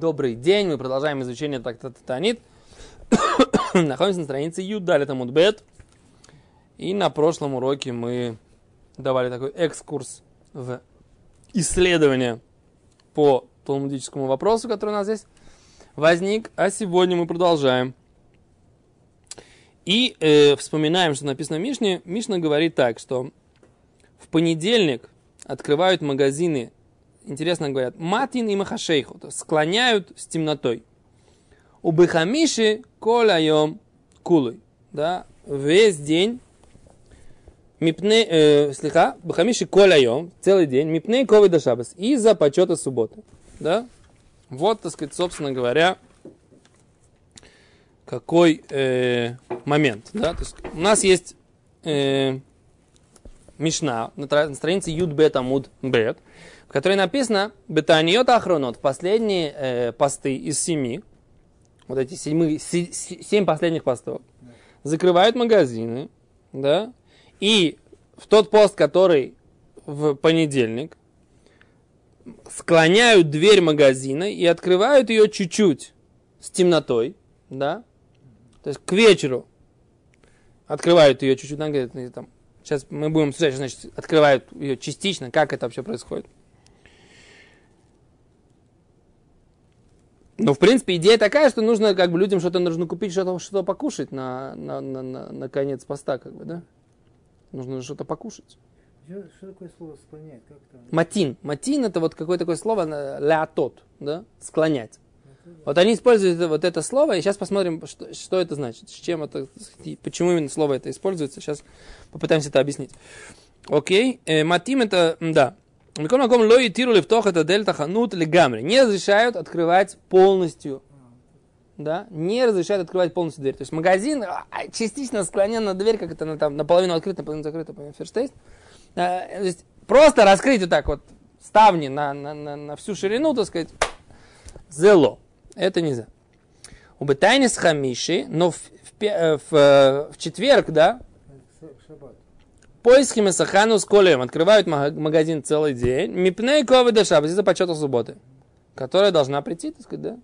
Добрый день, мы продолжаем изучение трактата Танит. Находимся на странице Юдали Тамудбет. И на прошлом уроке мы давали такой экскурс в исследование по талмудическому вопросу, который у нас здесь возник. А сегодня мы продолжаем. И э, вспоминаем, что написано в Мишне. Мишна говорит так, что в понедельник открывают магазины интересно говорят, матин и махашейху, то склоняют с темнотой. У бехамиши коляем кулой, да, весь день Мипне, э, слегка, бахамиши коляем, целый день, мипне ковы до шабас, из-за почета субботы, да. Вот, так сказать, собственно говоря, какой э, момент, да, то есть у нас есть э, Мишна на, странице Юд Бет Амуд Бет, в которой написано Бетаниот Ахронот, последние э, посты из семи, вот эти седьмы, семь последних постов, закрывают магазины, да, и в тот пост, который в понедельник, склоняют дверь магазина и открывают ее чуть-чуть с темнотой, да, то есть к вечеру открывают ее чуть-чуть, там, сейчас мы будем смотреть, значит, открывают ее частично, как это вообще происходит. Ну, в принципе, идея такая, что нужно как бы людям что-то нужно купить, что-то что покушать на, на, на, на, на конец поста, как бы, да? Нужно что-то покушать. Что, такое слово склонять? Как там? Матин. Матин это вот какое такое слово леатот, да? Склонять. Вот они используют вот это слово, и сейчас посмотрим, что, что это значит, с чем это, почему именно слово это используется. Сейчас попытаемся это объяснить. Окей, э, матим это, да, Миком Маком ло и тиру лифтох это дельта ханут легамри. Не разрешают открывать полностью. Да? Не разрешают открывать полностью дверь. То есть магазин а, частично склонен на дверь, как это на, там, наполовину открыта, наполовину закрыта, по ферштейст. А, то есть просто раскрыть вот так вот ставни на, на, на, на всю ширину, так сказать, зело. Это нельзя. У Бетайнис Хамиши, но в, в, в, в, в четверг, да, Поиски Месахану с Колем открывают магазин целый день. Мипней ковы шабас из-за почета субботы. Которая должна прийти, так сказать, да?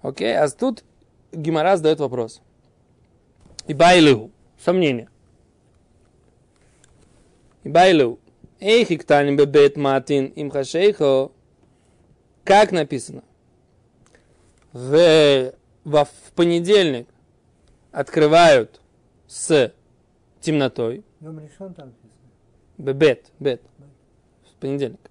Окей, а тут Гимара задает вопрос. И байлю. Сомнение. И байлю. Эй, хиктаним бебет матин им хашейхо. Как написано? В, в, в понедельник открывают с темнотой. Бет, бет. В понедельник.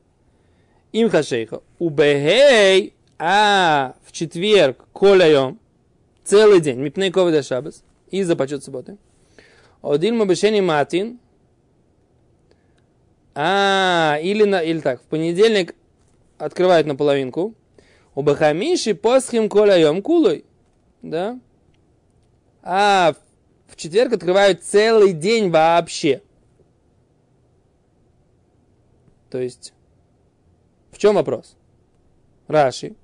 Им хашейха. Убехей, а в четверг, коляем, целый день, мипней ковида шабас, из-за почет субботы. Один мабешени матин, а, или, на, или так, в понедельник открывают наполовинку, у Бахамиши посхим коляем кулой, да? А в четверг открывают целый день вообще. То есть, в чем вопрос? Раши.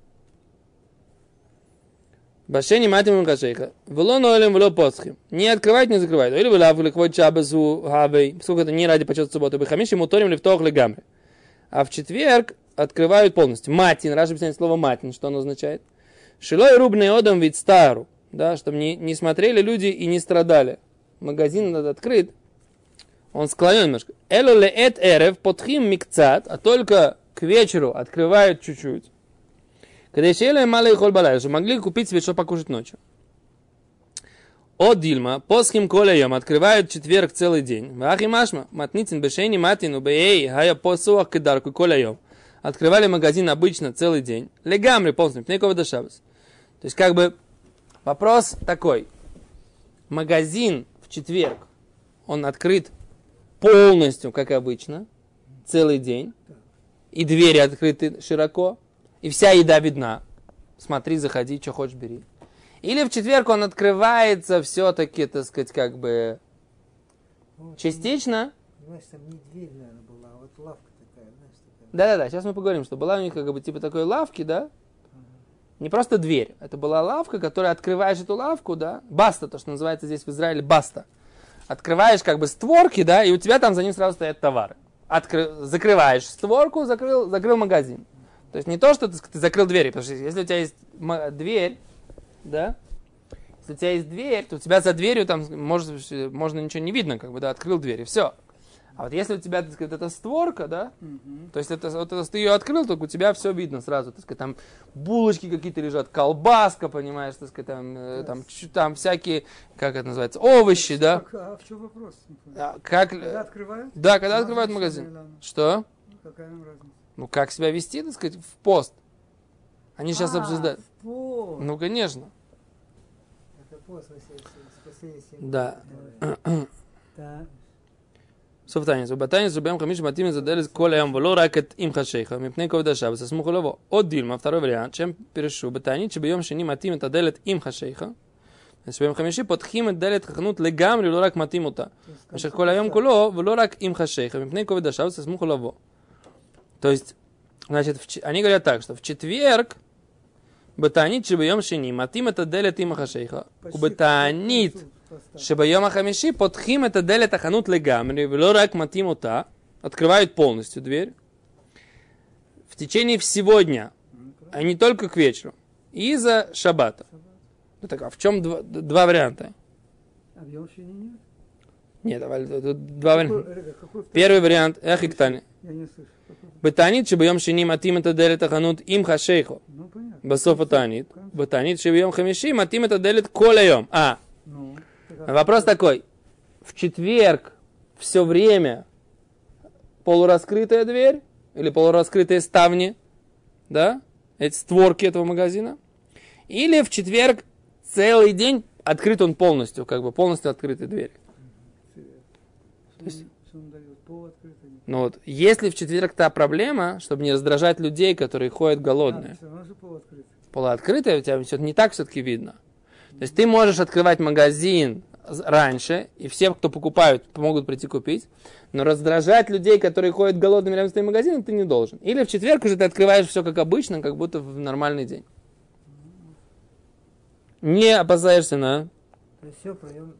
Башени матим кашейха. Вло ноэлем, вло посхим. Не открывать, не закрывать. Или влав, или хвот чабасу, хавей. Поскольку это не ради почета субботы. Бахамиши муторим лифтох легамри. А в четверг открывают полностью. Матин. Раши объясняет слово матин. Что оно означает? Шилой рубный одам вид стару да, чтобы не, не смотрели люди и не страдали. Магазин надо открыт, он склонен немножко. Элоле эт эрев подхим микцат, а только к вечеру открывают чуть-чуть. Когда еще малый холбалай, что могли купить себе что покушать ночью. О Дильма, посхим колеем открывают четверг целый день. Вахи машма, матницин бешени матин убей, хая посуах кидарку колеем. Открывали магазин обычно целый день. Легамри полностью, пнекова до шабас. То есть как бы Вопрос такой. Магазин в четверг, он открыт полностью, как обычно, целый день. И двери открыты широко. И вся еда видна. Смотри, заходи, что хочешь, бери. Или в четверг он открывается все-таки, так сказать, как бы вот, частично. Понимаешь, там не дверь, наверное, была, а вот лавка такая, знаешь, такая. Да-да-да, сейчас мы поговорим, что была у них как бы типа такой лавки, да, не просто дверь. Это была лавка, которая открываешь эту лавку, да, баста, то, что называется здесь в Израиле баста. Открываешь как бы створки, да, и у тебя там за ним сразу стоят товары. Откры... Закрываешь створку, закрыл, закрыл магазин. То есть не то, что ты, ты закрыл двери, потому что если у тебя есть дверь, да, если у тебя есть дверь, то у тебя за дверью там может, можно ничего не видно, как бы, да, открыл дверь, и все. А вот если у тебя, так сказать, эта створка, да, Мгм. то есть это, вот это ты ее открыл, только у тебя все видно сразу, так сказать, там булочки какие-то лежат, колбаска, понимаешь, так сказать, там, э, там, чуть- там всякие, как это называется, овощи, да. Так, а в чем вопрос? А, Как, Когда открывают? да, когда Ну, открывают магазин. Что? Какая нам разница? Ну, как себя вести, так сказать, в пост? Они сейчас А, обсуждают. в пост. Ну, конечно. Это пост, если- если- Да. Да. סוף תענית, ובתענית רביהם חמיש מתאים לזדל כל היום ולא רק את עם חשיכה, מפני כובד השבת, סמוכו לבוא. עוד דילמה, второй וריאנט, שהם פירשו בתענית שביום שני מתאים את הדלת עם חשיכה, וביום חמישי פותחים את דלת החנות לגמרי, לא רק מתאים אותה. То есть במשך как- כל היום כולו, ולא רק עם חשיכה, מפני כובד השבת, סמוכו לבוא. То есть, значит, в ч- они говорят так, что в четверг בתענית שביום שני מתאים את הדלת עם החשיכה, почти ובתענית Шебайома Ахамиши подхим это делит аханут легамри, велорак матимота, открывают полностью дверь. В течение всего дня, а не только к вечеру. И за шаббата. Ну так, а в чем два, два варианта? Объем нет? Давай, тут два варианта. Э, Первый вариант, эх, иктани. Я не слышу. Батанит, шибаем шиним, атим это делит аханут им хашейхо, Ну, понятно. Басов атанит. Ну, Батанит, шибаем это делит коляем. А. Ну. Вопрос такой. В четверг все время полураскрытая дверь или полураскрытые ставни, да, эти створки этого магазина, или в четверг целый день открыт он полностью, как бы полностью двери. Пол открытый. Ну вот, если в четверг та проблема, чтобы не раздражать людей, которые ходят А, голодные, открытый. полуоткрытая, у тебя все не так все-таки видно. То есть ты можешь открывать магазин раньше, и все, кто покупают, могут прийти купить, но раздражать людей, которые ходят голодными рядом с твоим магазином, ты не должен. Или в четверг уже ты открываешь все как обычно, как будто в нормальный день. Не опасаешься на... Все, проем,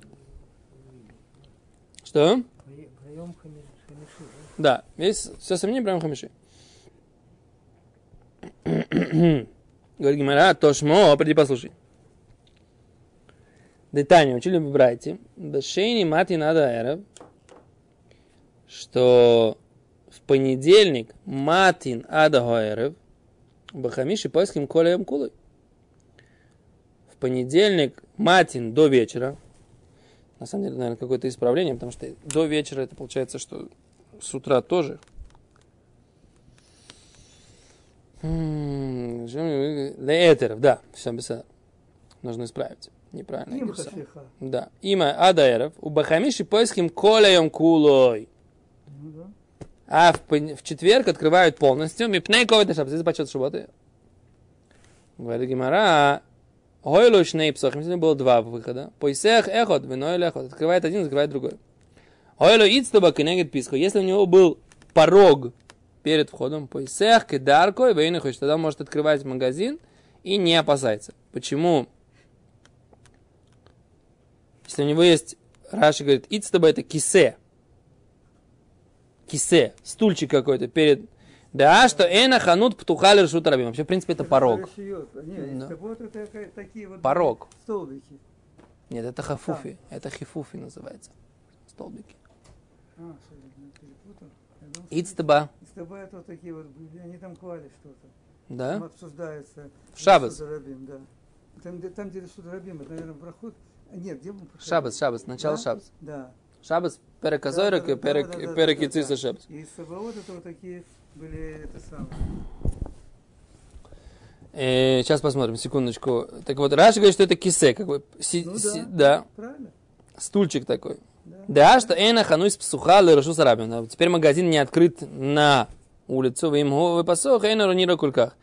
Что? проем хамиши, да? Весь, все сомнения прямо хамиши. Говорит Гимара, то шмо, приди послушай. Детание учили в брате. Бешейни мати надо эрев, что в понедельник матин ада гоэрев, бахамиши поиским колеем кулой. В понедельник матин до вечера. На самом деле, наверное, какое-то исправление, потому что до вечера это получается, что с утра тоже. М, Леэтеров, да, все без Нужно исправить. Неправильно. Им хашиха. Да. Има Адаэров. У Бахамиши поиским колеем кулой. Ну. А в, в четверг открывают полностью. Мипней ковид шаббат. Здесь почет субботы. Говорит Гимара. Гойлу шней псохим. Сегодня было два выхода. Поисех эхот, виной лехот. Открывает один, закрывает другой. Гойлу ицтуба кенегет писхо. Если у него был порог перед входом, поисех кедарко и вейны хочет, тогда он может открывать магазин и не опасается. Почему? Если у него есть, Раши говорит, ицтуба это кисе. Кисе, стульчик какой-то перед... Да, что эна ханут птуха решут рабим. Вообще, в принципе, это порог. Расшиёт. Не, Да. это вот это такие вот Порог. столбики. Нет, это хафуфи. Это хифуфи называется. Столбики. А, что Ицтаба. Истабают вот такие вот они там клали что-то. Там Да? обсуждается. В. Решут Рабим, да. Там, где- там, Рабим, это, наверное, проход. А, Нет, где мы проходили? Шабас, шабас, начало Да? шабас. Да. Шабас, перек азойрак Да, и да, перек да, да, да, перек да, да. и шабас. И Сабаот это вот такие были, это самое. Э, Сейчас посмотрим, секундочку. Так вот, Раши говорит, что это кисе, как бы, си- Ну си- да. да, Правильно? стульчик такой. Да. Да, что эна хануис псуха лерашу сарабин. Теперь магазин не открыт на улицу, вы ему выпасох, эна ронира кульках.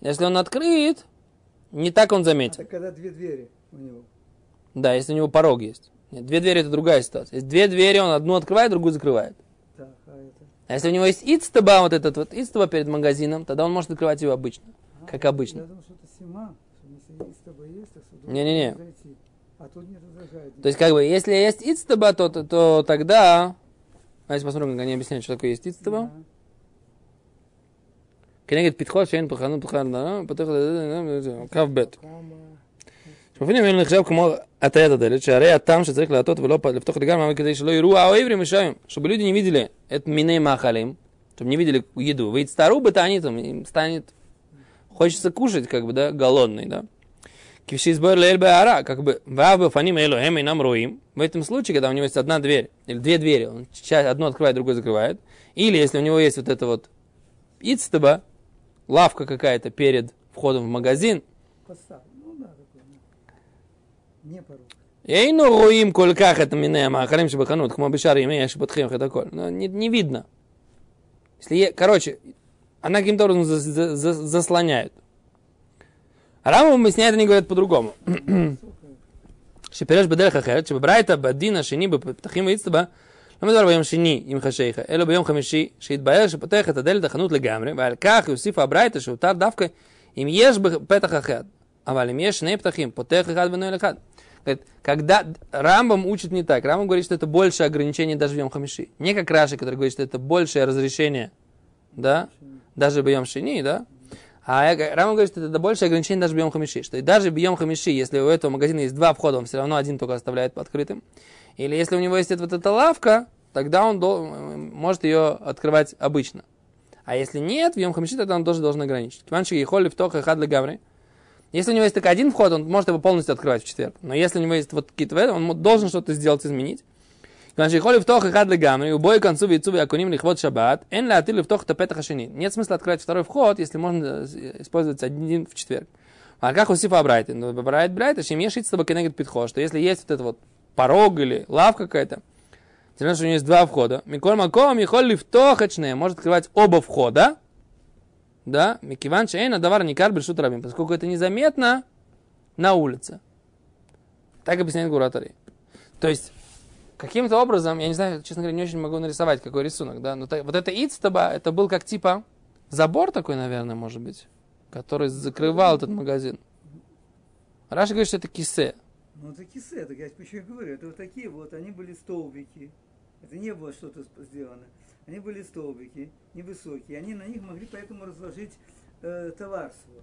Если он открыт, не так он заметил. Это когда две двери у него. Да, если у него порог есть. Нет, две двери это другая ситуация. Если две двери, он одну открывает, другую закрывает. Так, а, а если у него есть ицтаба, вот этот вот ицтаба перед магазином, тогда он может открывать его обычно, а, как обычно. Я думал, что это сима, что если ицтаба есть, то Не-не-не. А тут не разражает. То есть, как бы, если есть ицтаба, то, то, то тогда... Давайте посмотрим, как они объясняют, что такое есть ицтаба. Да. Кенегет питхот, шейн пахану пахану, да, кавбет. Кавбет. שמבינים האלה נחשב כמו הטיית הדלת, שהרי הטעם שצריך להטות ולא לפתוח לגמרי כדי שלא יראו האויברים משם, чтобы люди не видели את מיני מאכלים, чтобы не видели еду, ויצטערו בתעניתם, им станет, хочется кушать, как бы, да, голодный, да. Кивши сбор лель беара, как бы, вав бы фаним элу эм и нам роим. В этом случае, когда у него есть одна дверь, или две двери, он часть, одну открывает, другую закрывает, или если у него есть вот это вот ицтаба, лавка какая-то перед входом в магазин, Не порог. היינו רואים כל כך את מיני המאכלים שבחנות, כמו בשאר ימי שפותחים את הכל. Ну, не, не видно. Если, е- короче, она каким-то образом за- за- за- заслоняет. А Рамов объясняет, они говорят по-другому. שפירש בדרך אחרת, שבברייתא בדין השני בפתחים ואיצטבה, לא מדובר ביום שני עם חשיכה, אלא ביום חמישי, שהתבהר שפותח את הדלת החנות לגמרי, ועל כך יוסיפה הברייתא שהותר דווקא אם יש פתח אחד, Авалим еш нептахим, потех и хадбану хад. Говорит, когда Рамбам учит не так, Рамбам говорит, что это большее ограничение даже в Йом Хамиши. Не как Раши, который говорит, что это большее разрешение, да, даже в Йом Шини, да. А Рамбам говорит, что это большее ограничение даже в Йом Хамиши. Что и даже в Йом Хамиши, если у этого магазина есть два входа, он все равно один только оставляет открытым. Или если у него есть вот эта лавка, тогда он может ее открывать обычно. А если нет, в Йом Хамиши, тогда он тоже должен ограничить. Киванши Ехоли в Тоха Хадли Гаври – если у него есть только один вход, он может его полностью открывать в четверг. Но если у него есть вот какие-то, он должен что-то сделать, изменить. Убой концу акуним лихвот шаббат, эн латили в тох тапетах ашини. Нет смысла открывать второй вход, если можно э, использовать один в четверг. А как Усифа Абрайтин? Ну, Брайт Брайт, чем ешить с тобой кенегет питхо, что если есть вот этот вот порог или лавка какая-то, знаешь, что у него есть два входа. Миколь Маком, Михоль Лифтохачне, может открывать оба входа, да, Микиван Чейна, Давар Никар Брешут Рабим, поскольку это незаметно на улице. Так объясняет Гуратари. То есть, каким-то образом, я не знаю, честно говоря, не очень могу нарисовать, какой рисунок, да, но та- вот это Ицтаба, это был как типа забор такой, наверное, может быть, который закрывал этот магазин. Раша говорит, что это кисе. Ну, это кисе, так я почему говорю, это вот такие вот, они были столбики. Это не было что-то сделано. Они были столбики, невысокие. Они на них могли поэтому разложить э, товар свой.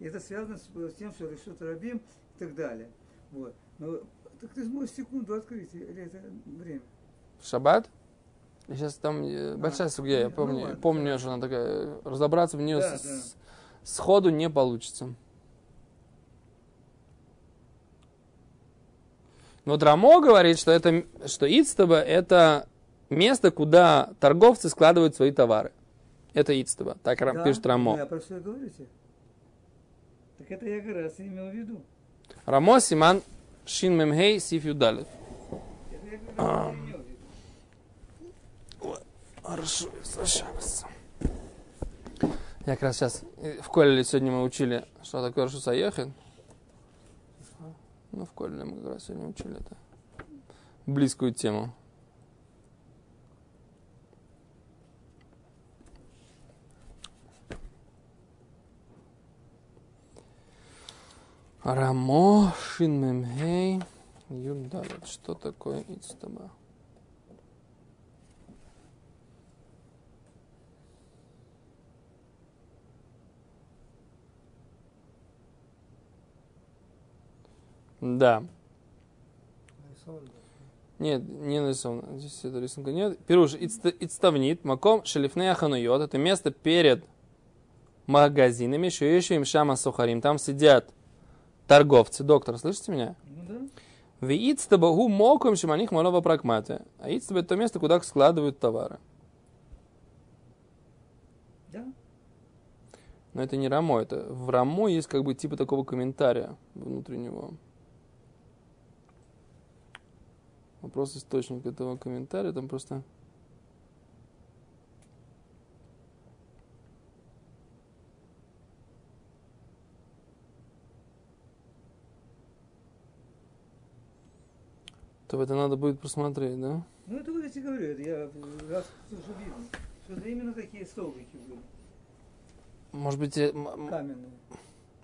И это связано с, с тем, что решут рабим и так далее. Вот. Но так ты сможешь секунду открыть, или это время? В шаббат. Сейчас там э, большая сугья, я ну помню, ладно, помню, да. что она такая, разобраться в нее Да, с- да. сходу не получится. Но вот Рамо говорит, что это, что Ицтаба это место, куда торговцы складывают свои товары. Это Ицтаба, так Да, пишет Рамо. Да, про что говорите? Так это я как раз имел в виду. Рамо Симан Шин Мемхей Сиф Юдалев. Хорошо, возвращаемся. Я как раз сейчас в Колле сегодня мы учили, что такое Рашуса Ехин. Ну, в Колле мы как раз сегодня учили это. Близкую тему. Рамо Шин Мемхей Юдалет. Что такое Ицтаба? Да. Нет, не нарисовано. Здесь это рисунка нет. Пируш, ицтавнит, маком шелифней ахануйот. Это место перед магазинами, еще еще им шама сухарим. Там сидят торговцы. Доктор, слышите меня? Ну да. Виицтаба гу мокуем шиманих малова прагмате. А ицтаба это то место, куда складывают товары. Да. Но это не рамо, это в рамо есть как бы типа такого комментария внутри него. Вопрос источника этого комментария, там просто... То это надо будет посмотреть, да? Ну, это вот я тебе говорю, это я раз уже видно, что это именно такие столбики были, Может быть, э, каменные.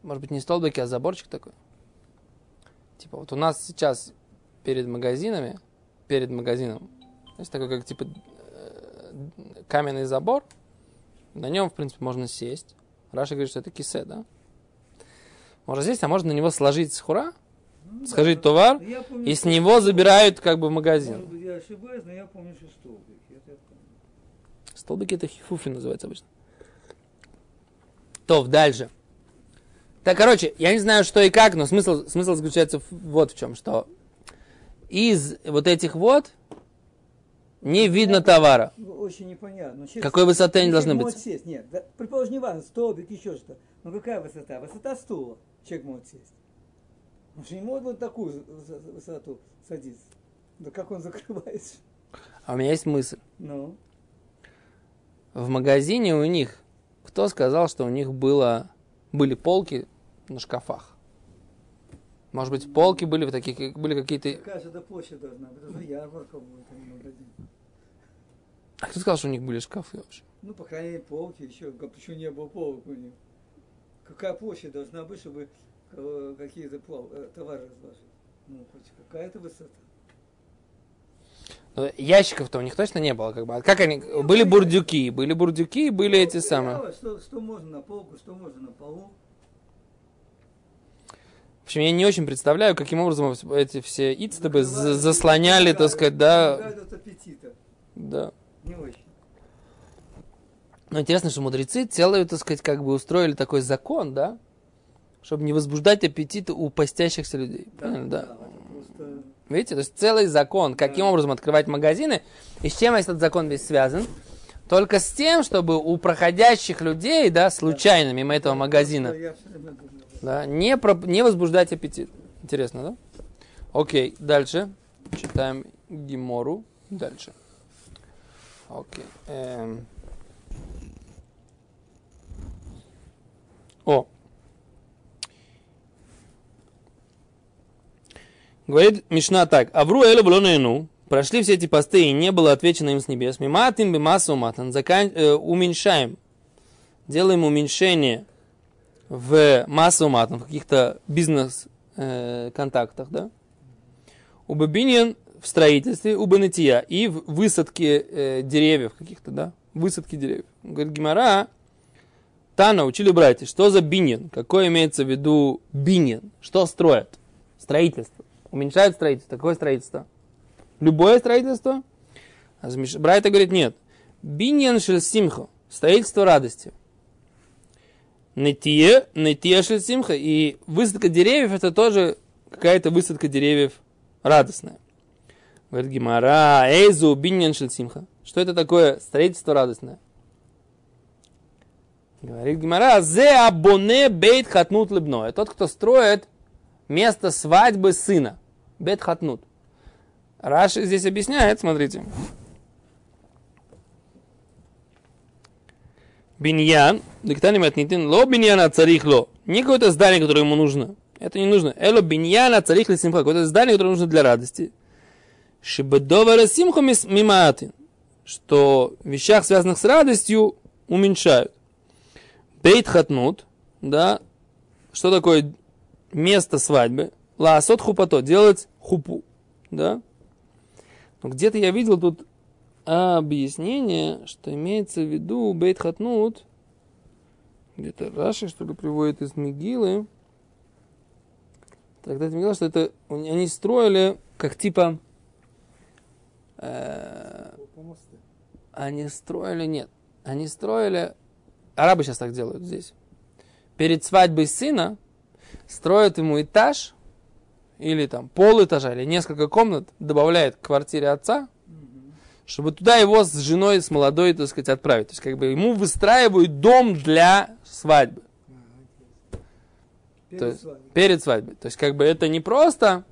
может быть не столбики, а заборчик такой? Типа вот у нас сейчас перед магазинами, перед магазином, есть такой как типа э, каменный забор, На нем, в принципе, можно сесть. Раша говорит, что это кисе, да? Можно сесть, а можно на него сложить схура, Ну, да. товар, помню, и с него забирают как бы в магазин. Может быть, я ошибаюсь, но я помню, что столбики. Это. Столбики это хифуфи называется обычно. То, дальше. Так, короче, я не знаю, что и как, но смысл, смысл заключается вот в чем, что из вот этих вот не видно товара. Ну, Очень непонятно. Ну, честно, Какой высоты они ну, должны человек быть? сесть. Нет, да, предположим, не важно, столбик, еще что. Но какая высота? Высота стула человек может сесть. Он же не может вот такую выс- высоту садиться. Да как он закрывается? А у меня есть мысль. Ну, В магазине у них, кто сказал, что у них было, были полки на шкафах? Может быть, полки были в таких, были какие-то... какая же площадь должна быть? Это же ярмарка будет, а не магазин. А кто сказал, что у них были шкафы вообще? Ну, по крайней мере, полки еще. Почему не было полок у них? Какая площадь должна быть, чтобы какие-то плав- э, товары разложить? Ну, хоть какая-то высота. Ну, Ящиков-то у них точно не было, как бы. А Как они? Были бурдюки, были бурдюки, были эти Ну, самые. Что, что можно на полку, что можно на полу. В общем, я не очень представляю, каким образом эти все ицтабы Закрывают, заслоняли, так сказать, да, да. Не очень. Но интересно, что мудрецы целую, так сказать, как бы устроили такой закон, да, чтобы не возбуждать аппетит у постящихся людей. Поняли, да? это просто... Видите, то есть целый закон, каким Да. образом открывать магазины, и с чем этот закон весь связан? Только с тем, чтобы у проходящих людей, да, случайно мимо этого магазина, да, не, про- не возбуждать аппетит. Интересно, да? Окей, дальше. Читаем Гимору. Дальше. Окей. эм. О. Говорит Мишна так. Авру элю блонену. Прошли все эти посты, и не было отвечено им с небес. Миматим бимасу матан. Закан... э, уменьшаем. Делаем уменьшение в массу матом, в каких-то бизнес-контактах, да? У Бабинин в строительстве, у Бенетия и в высадке э, деревьев каких-то, да? Высадки деревьев. Говорит Гимара, Тана учили братья, что за бинин? Какое имеется в виду бинин? Что строят? Строительство. Уменьшают строительство. Какое строительство? Любое строительство? А Братья говорит, нет. Биньян шель симхо. Строительство радости. Нетие, нетие шель симха. И высадка деревьев это тоже какая-то высадка деревьев радостная. Говорит Гимара, эйзу биньян шель симха. Что это такое строительство радостное? Говорит Гимара, зе абоне бейт хатнут лебно. Это тот, кто строит место свадьбы сына. Бейт хатнут. Раши здесь объясняет, смотрите. Биньян, диктаним отнитин, ло биньяна царих ло. Не какое-то здание, которое ему нужно. Это не нужно. Эло биньяна царих ли симха. Какое-то здание, которое нужно для радости. Шибедовара симху мимаатин. Что в вещах, связанных с радостью, уменьшают. Бейт хатнут, да, что такое место свадьбы? Лаасот хупато, делать хупу, да. Но где-то я видел тут объяснение, что имеется в виду бейт хатнут, где-то Раши, что ли, приводит из Мигилы. Тогда это Мигила, что это они строили как типа э, они строили, нет, они строили, арабы сейчас так делают здесь. Перед свадьбой сына строят ему этаж, или там пол этажа, или несколько комнат, добавляет к квартире отца, чтобы туда его с женой, с молодой, так сказать, отправить. То есть, как бы ему выстраивают дом для свадьбы, Перед То есть- свадьбой. перед свадьбой. То есть, как бы это не просто...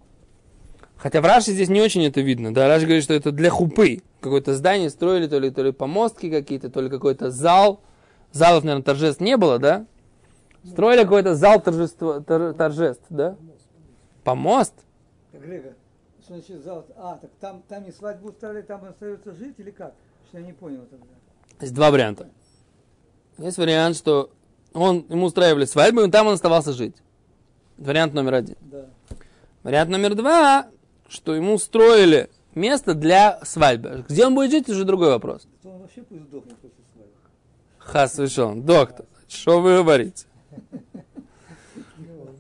Хотя в Раши здесь не очень это видно. Да, Раши говорит, что это для хупы. Какое-то здание строили, то ли, то ли помостки какие-то, то ли какой-то зал. Залов, наверное, торжеств не было, да? Строили какой-то зал торжества, тор- торжеств, да? Помост? Грега, что значит зал? А, так там, там и свадьбу устраивали, там остается жить или как? Что я не понял тогда. Есть два варианта. Есть вариант, что он, ему устраивали свадьбу, и там он оставался жить. Вариант номер один. Да. Вариант номер два, что ему устроили место для свадьбы. Где он будет жить, уже другой вопрос. Он вообще пусть сдохнет после свадьбы. Хас вышел. Доктор, что вы говорите?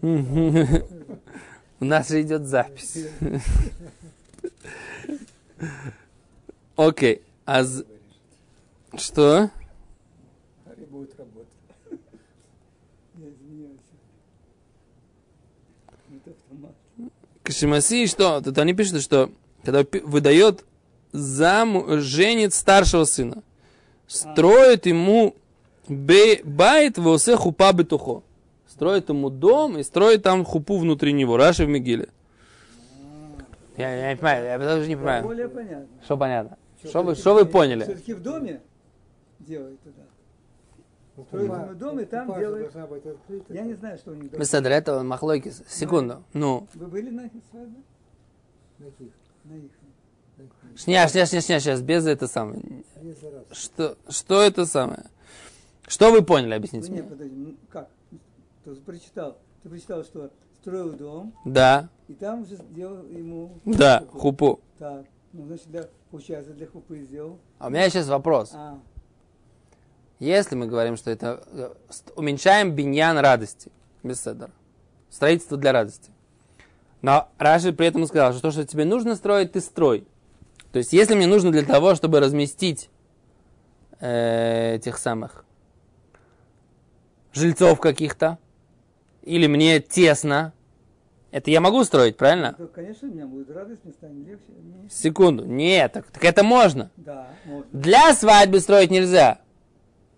У нас же идет запись. Окей. А что? Будет работать. Я извиняюсь. Это автомат. Кашимаси, что? Тут они пишут, что когда выдает зам, женит старшего сына, строит ему бе- байт восе хупа бетухо. Строит ему дом и строит там хупу внутри него. Раши в Мигиле. Я, я не понимаю, я даже не понимаю. Более понятно. Что понятно? Что вы, что вы поняли? Все-таки в доме делает туда. Ну, Строит ему дом и там делает. Я не знаю, что у них. Мистер, это Махлойки. Секунду. Ну. Вы были на их свадьбе? На их. На каких? Шня, шня, шня, шня, сейчас, без это самое. Что, что это самое? Что вы поняли, объясните Ну, мне? нет, подожди, как? Ты прочитал. Ты прочитал, что строил дом, Да, и там уже сделал ему... да, хупу. хупу. Так, ну, значит, для, получается, для хупы сделал. А у меня сейчас вопрос. А, Если мы говорим, что это э, уменьшаем биньян радости, без строительство для радости. Но Раши при этом сказал, что то, что тебе нужно строить, ты строй. То есть, если мне нужно для того, чтобы разместить э, этих самых жильцов каких-то, или мне тесно, это я могу строить, правильно? то, конечно, у меня будет радость, мне станет легче. Мне... Секунду. Нет, так, так это можно. Да, можно. Для свадьбы строить нельзя.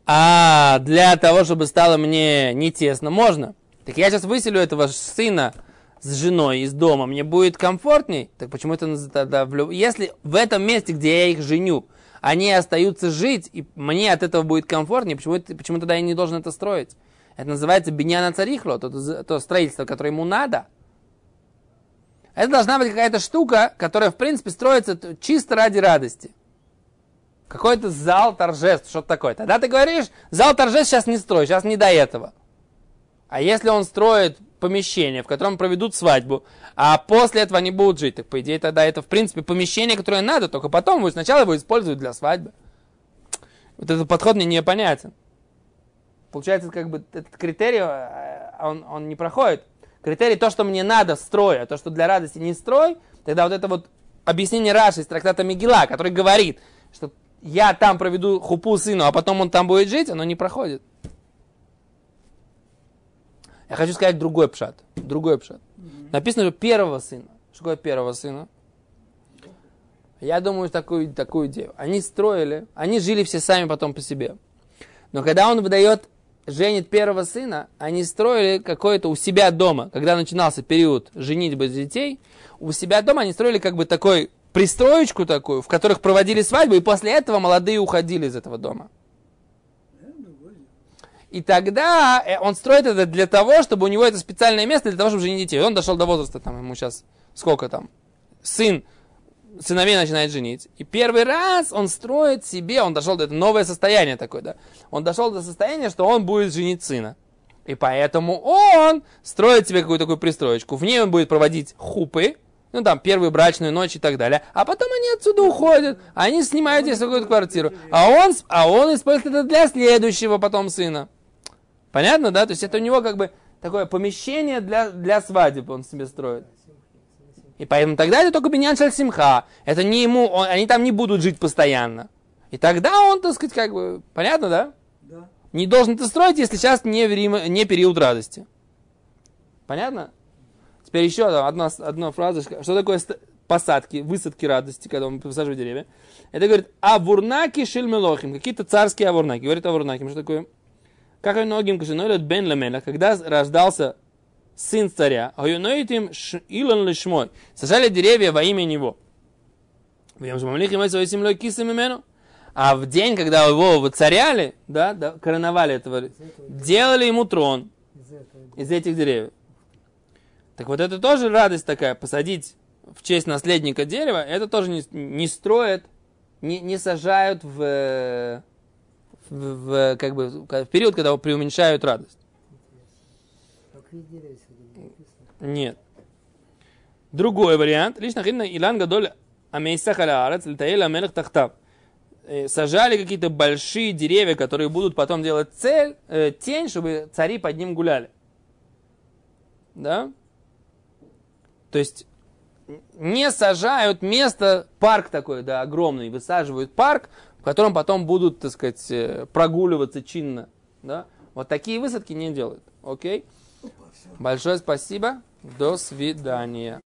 А для того, чтобы стало мне не тесно, можно. Так я сейчас выселю этого сына с женой из дома, мне будет комфортней. Так почему это тогда Если в этом месте, где я их женю, они остаются жить, и мне от этого будет комфортнее, почему, почему тогда я не должен это строить? Это называется биньяна царихло, то, то- строительство, которое ему надо. Это должна быть какая-то штука, которая, в принципе, строится чисто ради радости. Какой-то зал торжеств, что-то такое. Тогда ты говоришь, зал торжеств сейчас не строй, сейчас не до этого. А если он строит помещение, в котором проведут свадьбу, а после этого они будут жить, так по идее тогда это, в принципе, помещение, которое надо, только потом вы сначала его используют для свадьбы. Вот этот подход мне непонятен. Получается, как бы этот критерий, э, он, он не проходит. Критерий то, что мне надо, строй, а то, что для радости не строй, тогда вот это вот объяснение Раши из трактата Мигела, который говорит, что я там проведу хупу сыну, а потом он там будет жить, оно не проходит. Я хочу сказать другой пшат. Другой пшат. Написано же первого сына. Что такое первого сына? Я думаю, такую, такую идею. Они строили, они жили все сами потом по себе. Но когда он выдает, женит первого сына, они строили какое-то у себя дома. Когда начинался период женитьбы детей, у себя дома они строили как бы такой пристроечку такую, в которых проводили свадьбу, и после этого молодые уходили из этого дома. И тогда э, он строит это для того, чтобы у него это специальное место для того, чтобы женить детей. Он дошел до возраста, там ему сейчас сколько там, сын, сыновей начинает женить. И первый раз он строит себе, он дошел до этого новое состояние такое, да. Он дошел до состояния, что он будет женить сына. И поэтому он строит себе какую-то такую пристроечку. В ней он будет проводить хупы, ну там, первую брачную ночь и так далее. А потом они отсюда уходят, они снимают здесь какую-то квартиру. А он, а он использует это для следующего потом сына. Понятно, да? То есть это у него как бы такое помещение для, для свадеб он себе строит. И поэтому тогда это только биньян шаль симха. Это не ему, он- они там не будут жить постоянно. И тогда он, так сказать, как бы, понятно, да? Да. Не должен это строить, если сейчас не, время, не период радости. Понятно? Теперь еще одна, одна фраза. Что такое посадки, высадки радости, когда мы посаживаем деревья? Это говорит авурнаки шельмелохим, какие-то царские авурнаки. Говорит авурнаки, что такое? Как многим кашинойлет бен ламеля, когда рождался сын царя, им илон лишмой, сажали деревья во имя него. А в день, когда его воцаряли, да, да, короновали этого, делали ему трон Из этих деревьев. Так вот это тоже радость такая, посадить в честь наследника дерева, это тоже не, не строят, не, не сажают в, в, в, как бы, в период, когда преуменьшают радость. Какие деревья. Нет. Другой вариант. Лишь нахидна Илан Гадоль Амейсах Аля Арец Литаэля Мелех Тахтав. э, сажали какие-то большие деревья, которые будут потом делать цель, э, тень, чтобы цари под ним гуляли. Да? То есть не сажают место, парк такой, да, огромный, высаживают парк, в котором потом будут, так сказать, э, прогуливаться чинно. Да? Вот такие высадки не делают. Окей? Большое спасибо. До свидания.